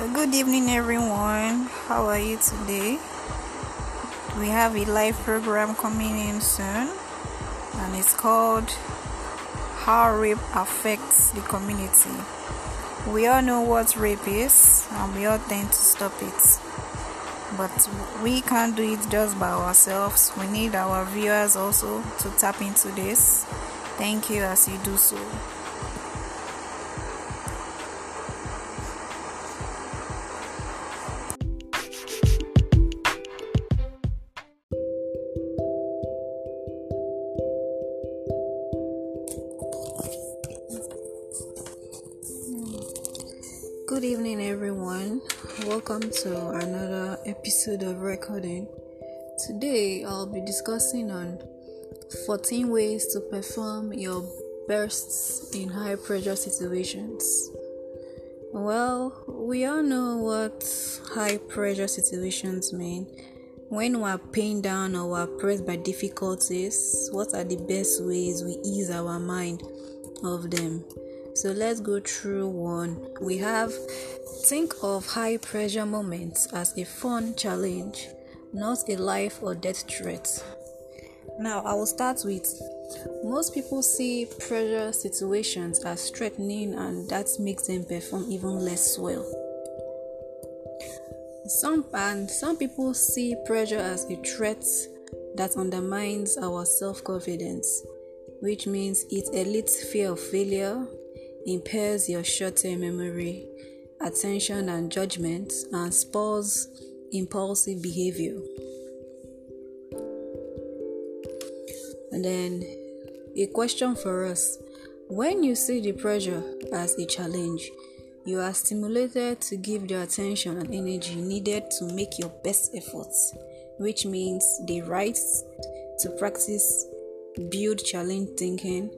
Uh, good evening, everyone. How are you today? We have a live program coming in soon, and it's called How Rape Affects the Community. We all know what rape is, and we all tend to stop it. But we can't do it just by ourselves. We need our viewers also to tap into this. Thank you as you do so. Good evening, everyone. Welcome to another episode of recording. Today, I'll be discussing on 14 ways to perform your bursts in high pressure situations. Well, we all know what high pressure situations mean. When we're pinned down or we're pressed by difficulties, what are the best ways we ease our mind of them? So let's go through one. We have think of high pressure moments as a fun challenge, not a life or death threat. Now, I will start with most people see pressure situations as threatening, and that makes them perform even less well. Some and some people see pressure as a threat that undermines our self-confidence, which means it elites fear of failure, impairs your short-term memory, attention and judgment, and spurs impulsive behavior. And then a question for us when you see the pressure as a challenge, you are stimulated to give the attention and energy needed to make your best efforts, which means the right to practice build challenge thinking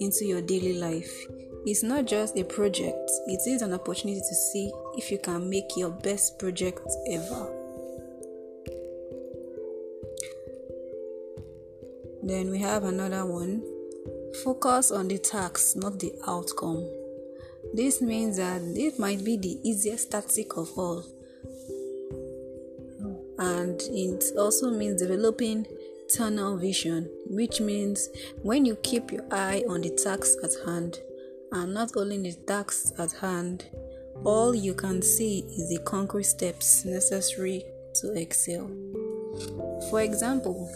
into your daily life. It's not just a project, it is an opportunity to see if you can make your best project ever. Then we have another one. Focus on the task, not the outcome. This means that it might be the easiest tactic of all. And it also means developing tunnel vision, which means when you keep your eye on the task at hand and not only the tasks at hand, all you can see is the concrete steps necessary to excel. For example,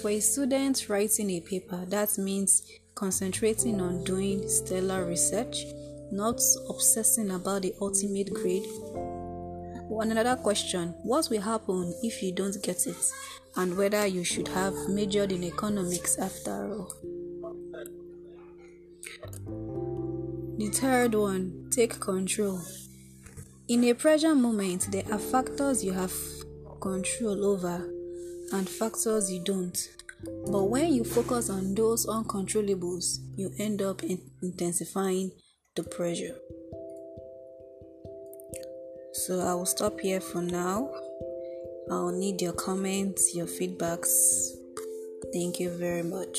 for a student writing a paper, that means concentrating on doing stellar research, not obsessing about the ultimate grade. One another question What will happen if you don't get it, and whether you should have majored in economics after all? The third one take control. In a pressure moment, there are factors you have control over and factors you don't. But when you focus on those uncontrollables, you end up in intensifying the pressure. So I will stop here for now. I'll need your comments, your feedbacks. Thank you very much.